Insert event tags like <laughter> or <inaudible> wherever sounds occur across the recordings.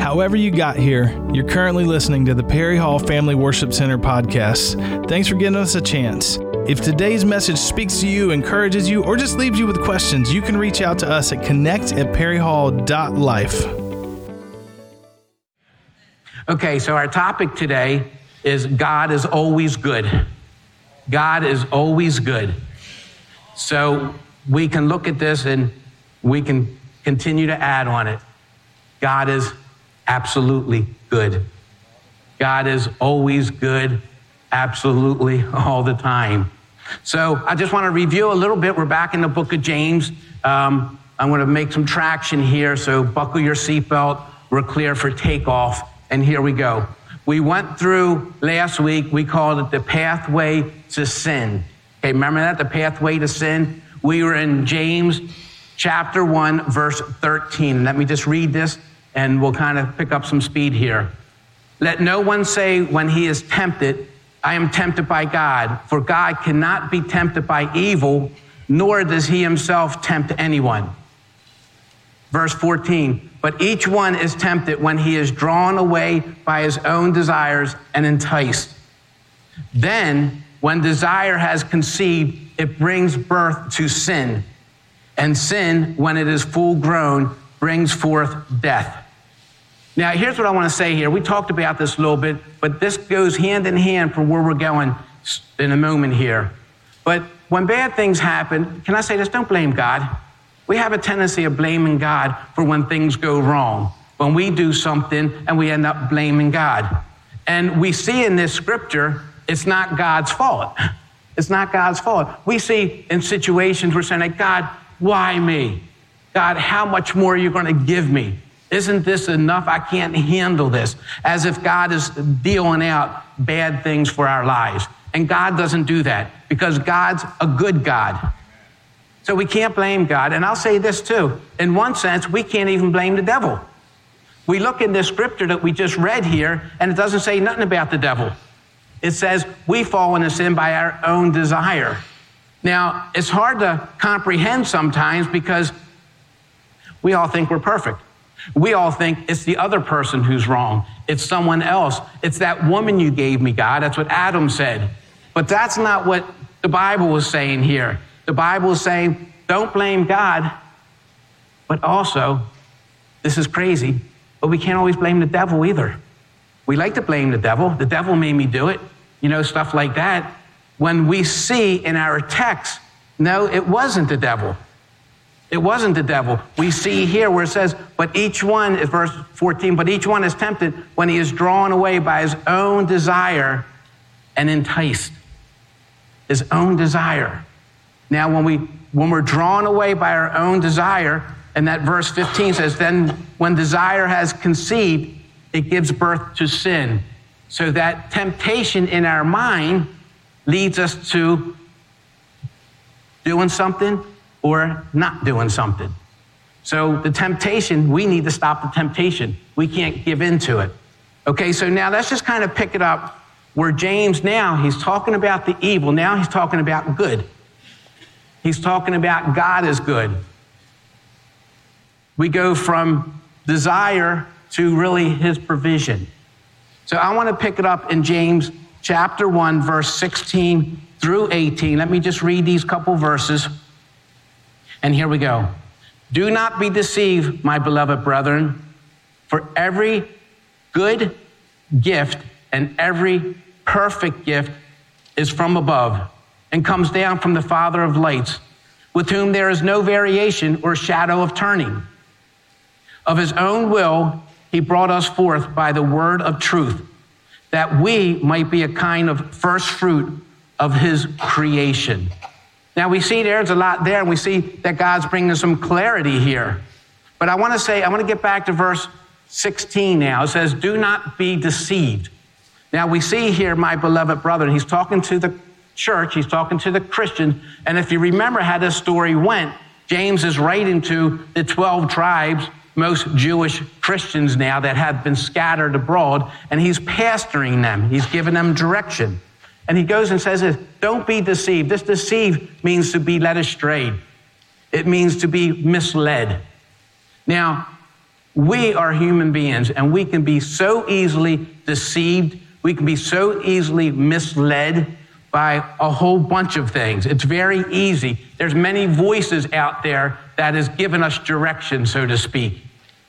However, you got here, you're currently listening to the Perry Hall Family Worship Center podcast. Thanks for giving us a chance. If today's message speaks to you, encourages you, or just leaves you with questions, you can reach out to us at connect at perryhall.life. Okay, so our topic today is God is always good. God is always good. So we can look at this and we can continue to add on it. God is absolutely good. God is always good, absolutely <laughs> all the time. So I just want to review a little bit. We're back in the book of James. Um, I'm going to make some traction here, so buckle your seatbelt. We're clear for takeoff, and here we go. We went through last week, we called it the pathway to sin. Okay, remember that? The pathway to sin? We were in James chapter 1, verse 13. Let me just read this and we'll kind of pick up some speed here. Let no one say when he is tempted, I am tempted by God, for God cannot be tempted by evil, nor does he himself tempt anyone. Verse 14, but each one is tempted when he is drawn away by his own desires and enticed. Then, when desire has conceived, it brings birth to sin. And sin, when it is full grown, brings forth death. Now, here's what I want to say here. We talked about this a little bit, but this goes hand in hand for where we're going in a moment here. But when bad things happen, can I say this? Don't blame God. We have a tendency of blaming God for when things go wrong, when we do something and we end up blaming God. And we see in this scripture, it's not God's fault. <laughs> It's not God's fault. We see in situations we're saying, God, why me? God, how much more are you going to give me? Isn't this enough? I can't handle this. As if God is dealing out bad things for our lives. And God doesn't do that because God's a good God. So we can't blame God. And I'll say this too. In one sense, we can't even blame the devil. We look in this scripture that we just read here, and it doesn't say nothing about the devil. It says we fall into sin by our own desire. Now, it's hard to comprehend sometimes because we all think we're perfect. We all think it's the other person who's wrong. It's someone else. It's that woman you gave me, God. That's what Adam said. But that's not what the Bible was saying here. The Bible is saying, don't blame God, but also, this is crazy, but we can't always blame the devil either. We like to blame the devil. The devil made me do it, you know, stuff like that. When we see in our text, no, it wasn't the devil. It wasn't the devil. We see here where it says, but each one, verse 14, but each one is tempted when he is drawn away by his own desire and enticed. His own desire. Now, when, we, when we're drawn away by our own desire, and that verse 15 says, then when desire has conceived, it gives birth to sin. So that temptation in our mind leads us to doing something or not doing something. So the temptation, we need to stop the temptation. We can't give in to it. Okay, so now let's just kind of pick it up where James now, he's talking about the evil. Now he's talking about good. He's talking about God is good. We go from desire to really his provision. So I want to pick it up in James chapter 1, verse 16 through 18. Let me just read these couple verses. And here we go. Do not be deceived, my beloved brethren, for every good gift and every perfect gift is from above and comes down from the Father of lights, with whom there is no variation or shadow of turning. Of his own will, he brought us forth by the word of truth, that we might be a kind of first fruit of his creation. Now we see there's a lot there, and we see that God's bringing some clarity here. But I want to say, I want to get back to verse 16 now. It says, Do not be deceived. Now we see here, my beloved brother, he's talking to the church, he's talking to the Christians. And if you remember how this story went, James is writing to the 12 tribes, most Jewish Christians now that have been scattered abroad, and he's pastoring them, he's giving them direction. And he goes and says this don't be deceived. This deceive means to be led astray, it means to be misled. Now, We are human beings and we can be so easily deceived. We can be so easily misled by a whole bunch of things. It's very easy. There's many voices out there that has given us direction, so to speak.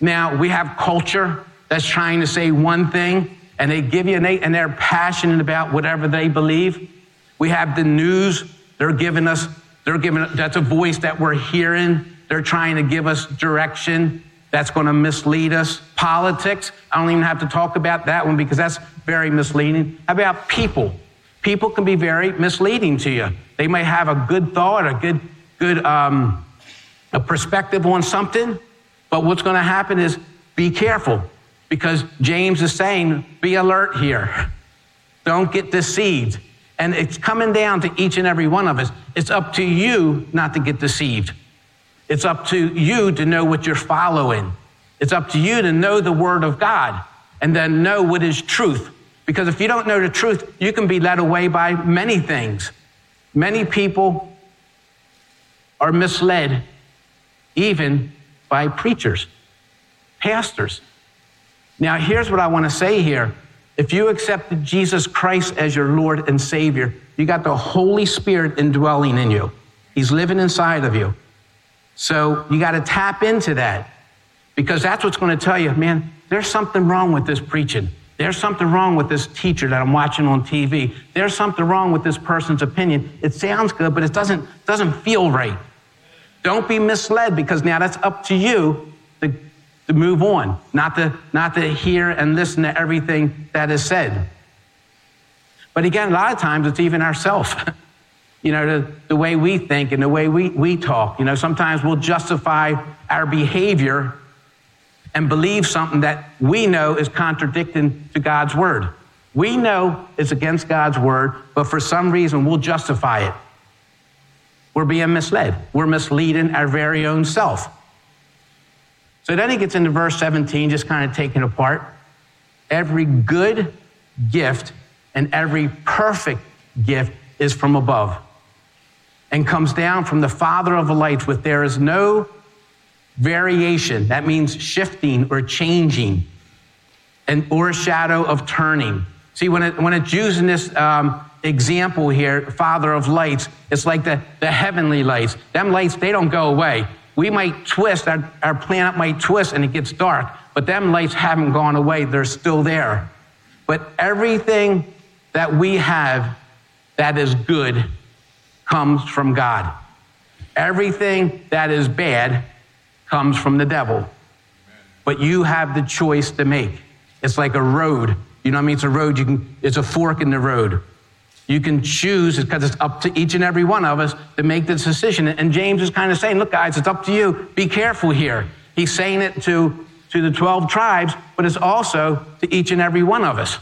Now, we have culture that's trying to say one thing and they give you an eight and they're passionate about whatever they believe. We have the news. They're giving us, they're giving, that's a voice that we're hearing. They're trying to give us direction that's going to mislead us. Politics, I don't even have to talk about that one because that's very misleading. How about people? People can be very misleading to you. They may have a good thought, a good, good um, a perspective on something, but what's going to happen is be careful because James is saying, be alert here. Don't get deceived. And it's coming down to each and every one of us. It's up to you not to get deceived. It's up to you to know what you're following. It's up to you to know the Word of God and then know what is truth. Because if you don't know the truth, you can be led away by many things. Many people are misled, even by preachers, pastors. Now, here's what I want to say here. If you accepted Jesus Christ as your Lord and Savior, you got the Holy Spirit indwelling in you. He's living inside of you. So you got to tap into that because that's what's going to tell you, man, there's something wrong with this preaching. There's something wrong with this teacher that I'm watching on TV. There's something wrong with this person's opinion. It sounds good, but it doesn't, doesn't feel right. Don't be misled because now that's up to you move on, not to, not to hear and listen to everything that is said. But again, a lot of times it's even ourselves. <laughs> you know, the, the way we think and the way we, we talk. You know, sometimes we'll justify our behavior and believe something that we know is contradicting to God's word. We know it's against God's word, but for some reason we'll justify it. We're being misled. We're misleading our very own self. So then he gets into verse 17, just kind of taking apart. Every good gift and every perfect gift is from above and comes down from the Father of lights, with there is no variation. That means shifting or changing, and or a shadow of turning. See, when it, when it's using this um, example here, Father of lights, it's like the, the heavenly lights. Them lights, they don't go away. We might twist, our, our planet might twist and it gets dark, but them lights haven't gone away. They're still there. But everything that we have that is good comes from God. Everything that is bad comes from the devil. But you have the choice to make. It's like a road. You know what I mean? It's a road. You can, it's a fork in the road. You can choose because it's up to each and every one of us to make this decision. And James is kind of saying, look, guys, it's up to you. Be careful here. He's saying it to, to the 12 tribes, but it's also to each and every one of us.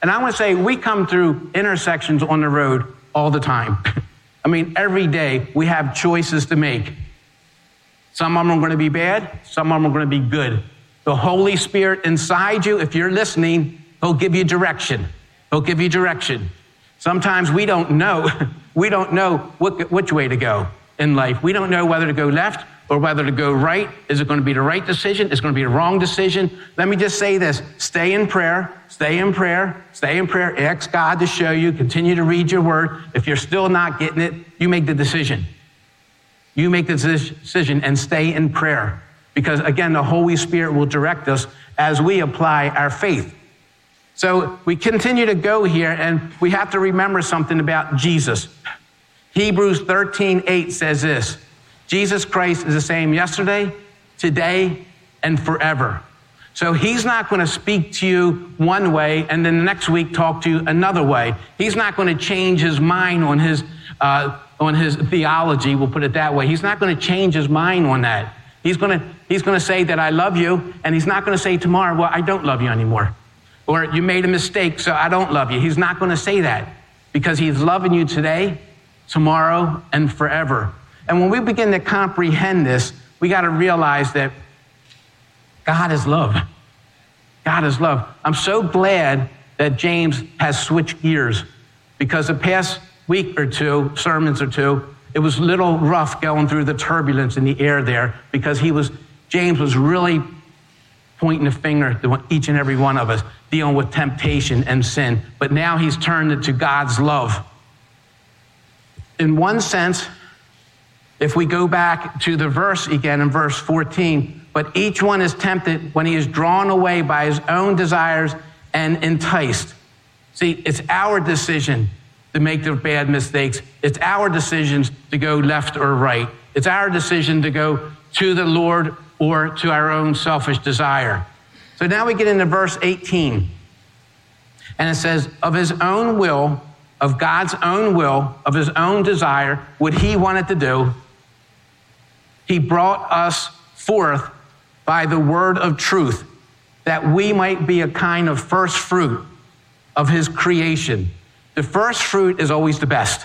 And I want to say, we come through intersections on the road all the time. <laughs> I mean, every day we have choices to make. Some of them are going to be bad, some of them are going to be good. The Holy Spirit inside you, if you're listening, He'll give you direction. He'll give you direction. Sometimes we don't know. <laughs> We don't know which way to go in life. We don't know whether to go left or whether to go right. Is it going to be the right decision? Is it going to be the wrong decision? Let me just say this stay in prayer, stay in prayer, stay in prayer. Ask God to show you, continue to read your word. If you're still not getting it, you make the decision. You make the decision and stay in prayer. Because again, the Holy Spirit will direct us as we apply our faith. So we continue to go here, and we have to remember something about Jesus. Hebrews 13 8 says this Jesus Christ is the same yesterday, today, and forever. So he's not going to speak to you one way and then the next week talk to you another way. He's not going to change his mind on his, uh, on his theology, we'll put it that way. He's not going to change his mind on that. He's going to, he's going to say that I love you, and he's not going to say tomorrow, well, I don't love you anymore. Or you made a mistake, so I don't love you. He's not going to say that because he's loving you today, tomorrow, and forever. And when we begin to comprehend this, we got to realize that God is love. God is love. I'm so glad that James has switched gears because the past week or two, sermons or two, it was a little rough going through the turbulence in the air there because he was, James was really pointing a finger to each and every one of us, dealing with temptation and sin. But now he's turned it to God's love. In one sense, if we go back to the verse again in verse 14, but each one is tempted when he is drawn away by his own desires and enticed. See, it's our decision to make the bad mistakes. It's our decisions to go left or right. It's our decision to go to the Lord or to our own selfish desire. So now we get into verse 18. And it says, Of his own will, of God's own will, of his own desire, what he wanted to do, he brought us forth by the word of truth, that we might be a kind of first fruit of his creation. The first fruit is always the best.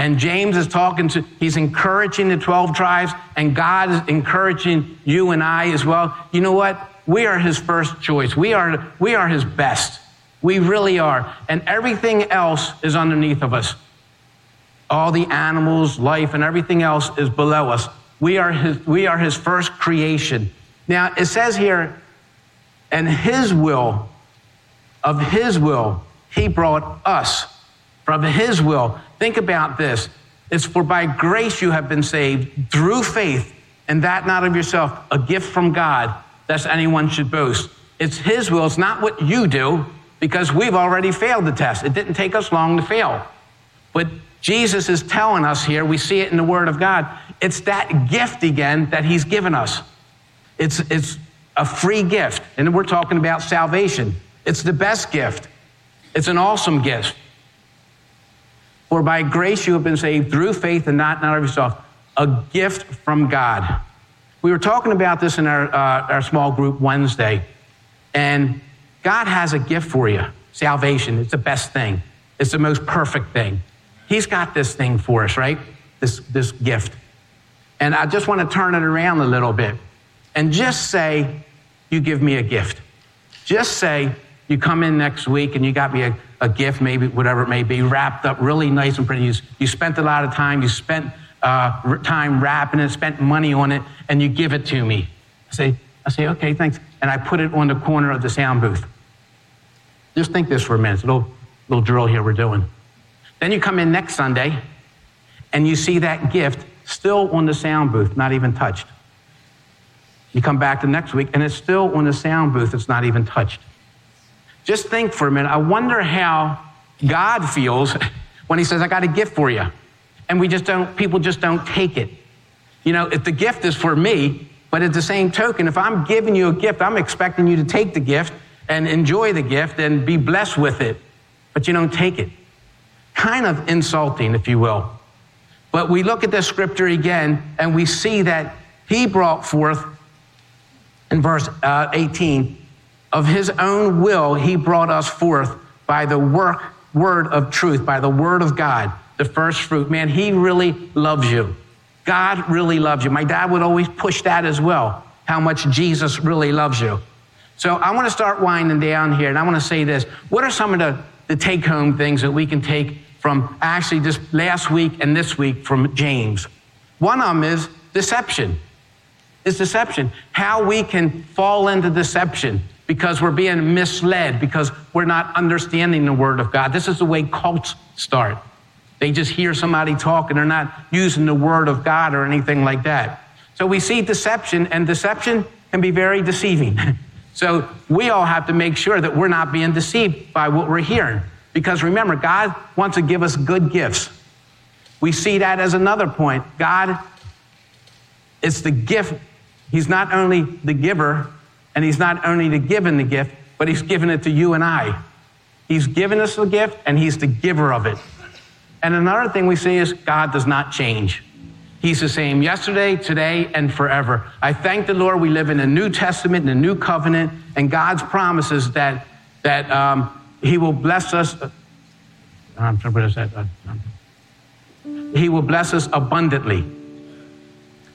And James is talking to, he's encouraging the 12 tribes, and God is encouraging you and I as well. You know what? We are his first choice. We are, we are his best. We really are. And everything else is underneath of us. All the animals, life, and everything else is below us. We are his, we are his first creation. Now, it says here, and his will, of his will, he brought us from his will. Think about this. It's for by grace you have been saved through faith, and that not of yourself, a gift from God, lest anyone should boast. It's his will, it's not what you do, because we've already failed the test. It didn't take us long to fail. But Jesus is telling us here, we see it in the Word of God, it's that gift again that He's given us. It's, it's a free gift. And we're talking about salvation. It's the best gift, it's an awesome gift. For by grace you have been saved through faith and not, not of yourself, a gift from God. We were talking about this in our, uh, our small group Wednesday, and God has a gift for you salvation. It's the best thing, it's the most perfect thing. He's got this thing for us, right? This, this gift. And I just want to turn it around a little bit and just say, You give me a gift. Just say, You come in next week and you got me a, a gift, maybe whatever it may be, wrapped up really nice and pretty. You, you spent a lot of time, you spent uh, time wrapping it, spent money on it, and you give it to me. I say, I say, okay, thanks. And I put it on the corner of the sound booth. Just think this for a minute. A little, little drill here we're doing. Then you come in next Sunday and you see that gift still on the sound booth, not even touched. You come back the next week and it's still on the sound booth, it's not even touched. Just think for a minute. I wonder how God feels <laughs> when He says, I got a gift for you. And we just don't, people just don't take it. You know, if the gift is for me, but at the same token, if I'm giving you a gift, I'm expecting you to take the gift and enjoy the gift and be blessed with it, but you don't take it. Kind of insulting, if you will. But we look at the scripture again and we see that he brought forth in verse uh, 18 of his own will, he brought us forth by the work, word of truth, by the word of God, the first fruit. Man, he really loves you. God really loves you. My dad would always push that as well, how much Jesus really loves you. So I want to start winding down here, and I want to say this. What are some of the, the take home things that we can take from actually just last week and this week from James? One of them is deception. Is deception. How we can fall into deception because we're being misled, because we're not understanding the Word of God. This is the way cults start. They just hear somebody talk and they're not using the Word of God or anything like that. So we see deception, and deception can be very deceiving. <laughs> So we all have to make sure that we're not being deceived by what we're hearing. Because remember, God wants to give us good gifts. We see that as another point. God, it's the gift. He's not only the giver, and He's not only the given the gift, but He's given it to you and I. He's given us the gift, and He's the giver of it. And another thing we see is God does not change. He's the same yesterday, today, and forever. I thank the Lord we live in a New Testament, in a new covenant, and God's promises that, that um, He will bless us. Uh, I'm sorry, what is that? Uh, um, he will bless us abundantly.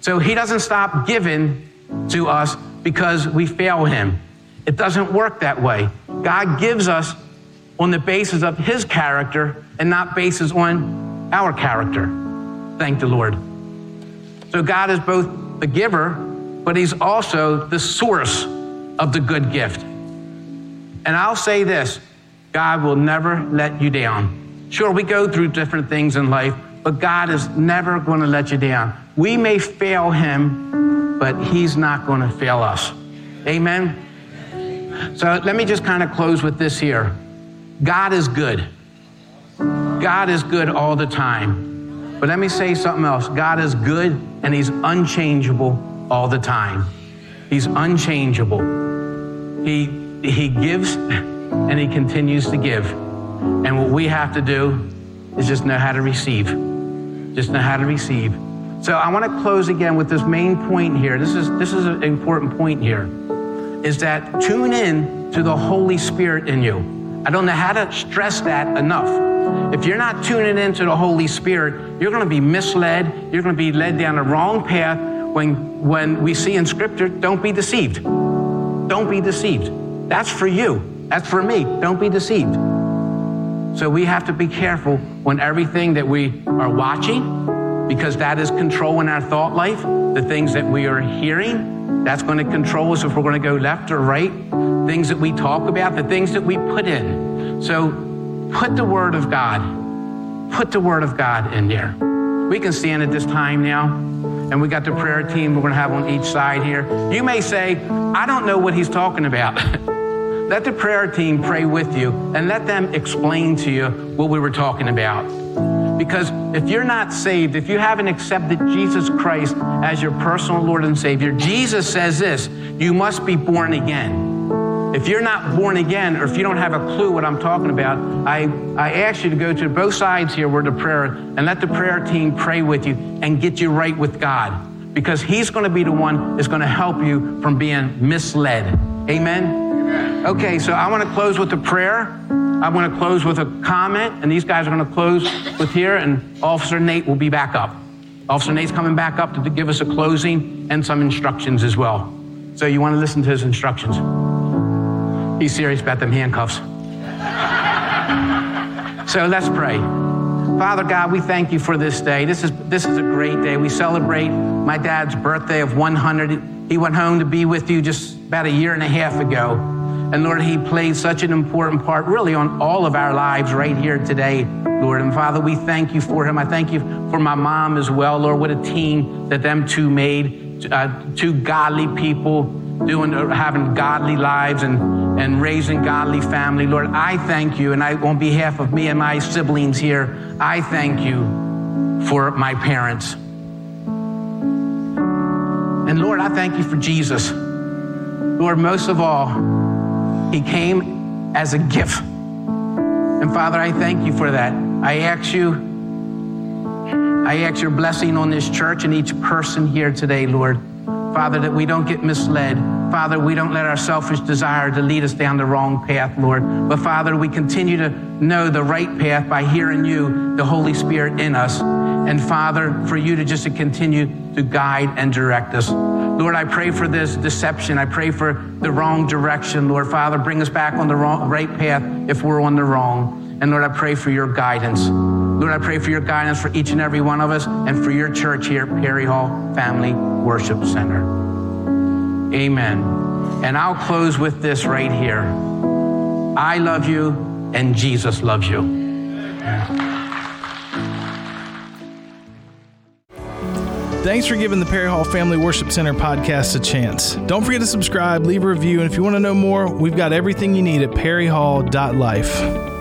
So He doesn't stop giving to us because we fail Him. It doesn't work that way. God gives us on the basis of His character and not basis on our character. Thank the Lord. So God is both the giver, but He's also the source of the good gift. And I'll say this God will never let you down. Sure, we go through different things in life, but God is never going to let you down. We may fail Him, but He's not going to fail us. Amen? So let me just kind of close with this here God is good. God is good all the time. But let me say something else God is good and He's unchangeable all the time. He's unchangeable. He, he gives <laughs> and He continues to give. And what we have to do is just know how to receive. Just know how to receive. So I want to close again with this main point here. This is, this is an important point here. Is that tune in to the Holy Spirit in you. I don't know how to stress that enough. If you're not tuning into the Holy Spirit, you're going to be misled. You're going to be led down the wrong path. When, when we see in Scripture, don't be deceived. Don't be deceived. That's for you. That's for me. Don't be deceived. So we have to be careful when everything that we are watching, because that is controlling our thought life, the things that we are hearing, that's going to control us if we're going to go left or right things that we talk about, the things that we put in. So put the Word of God, put the Word of God in there. We can stand at this time now, and we got the prayer team we're going to have on each side here. You may say, I don't know what he's talking about. <laughs> let the prayer team pray with you and let them explain to you what we were talking about. Because if you're not saved, if you haven't accepted Jesus Christ as your personal Lord and Savior, Jesus says this you must be born again. If you're not born again, or if you don't have a clue what I'm talking about, I, I ask you to go to both sides here where the prayer, and let the prayer team pray with you and get you right with God. Because He's going to be the one that's going to help you from being misled. Amen? Amen. Okay, so I want to close with a prayer. I want to close with a comment, and these guys are going to close with here, and Officer Nate will be back up. Officer Nate's coming back up to give us a closing and some instructions as well. So you want to listen to his instructions. He's serious about them handcuffs. <laughs> so let's pray. Father God, we thank you for this day. This is, this is a great day. We celebrate my dad's birthday of 100. He went home to be with you just about a year and a half ago. And Lord, he played such an important part, really, on all of our lives right here today, Lord. And Father, we thank you for him. I thank you for my mom as well, Lord. What a team that them two made. Uh, two godly people doing, having godly lives and and raising godly family. Lord, I thank you, and I, on behalf of me and my siblings here, I thank you for my parents. And Lord, I thank you for Jesus. Lord, most of all, he came as a gift. And Father, I thank you for that. I ask you, I ask your blessing on this church and each person here today, Lord. Father, that we don't get misled. Father, we don't let our selfish desire to lead us down the wrong path, Lord. But Father, we continue to know the right path by hearing you, the Holy Spirit in us. And Father, for you to just continue to guide and direct us. Lord, I pray for this deception. I pray for the wrong direction. Lord, Father, bring us back on the wrong, right path if we're on the wrong. And Lord, I pray for your guidance. Lord, I pray for your guidance for each and every one of us and for your church here Perry Hall Family Worship Center. Amen. And I'll close with this right here I love you, and Jesus loves you. Thanks for giving the Perry Hall Family Worship Center podcast a chance. Don't forget to subscribe, leave a review, and if you want to know more, we've got everything you need at perryhall.life.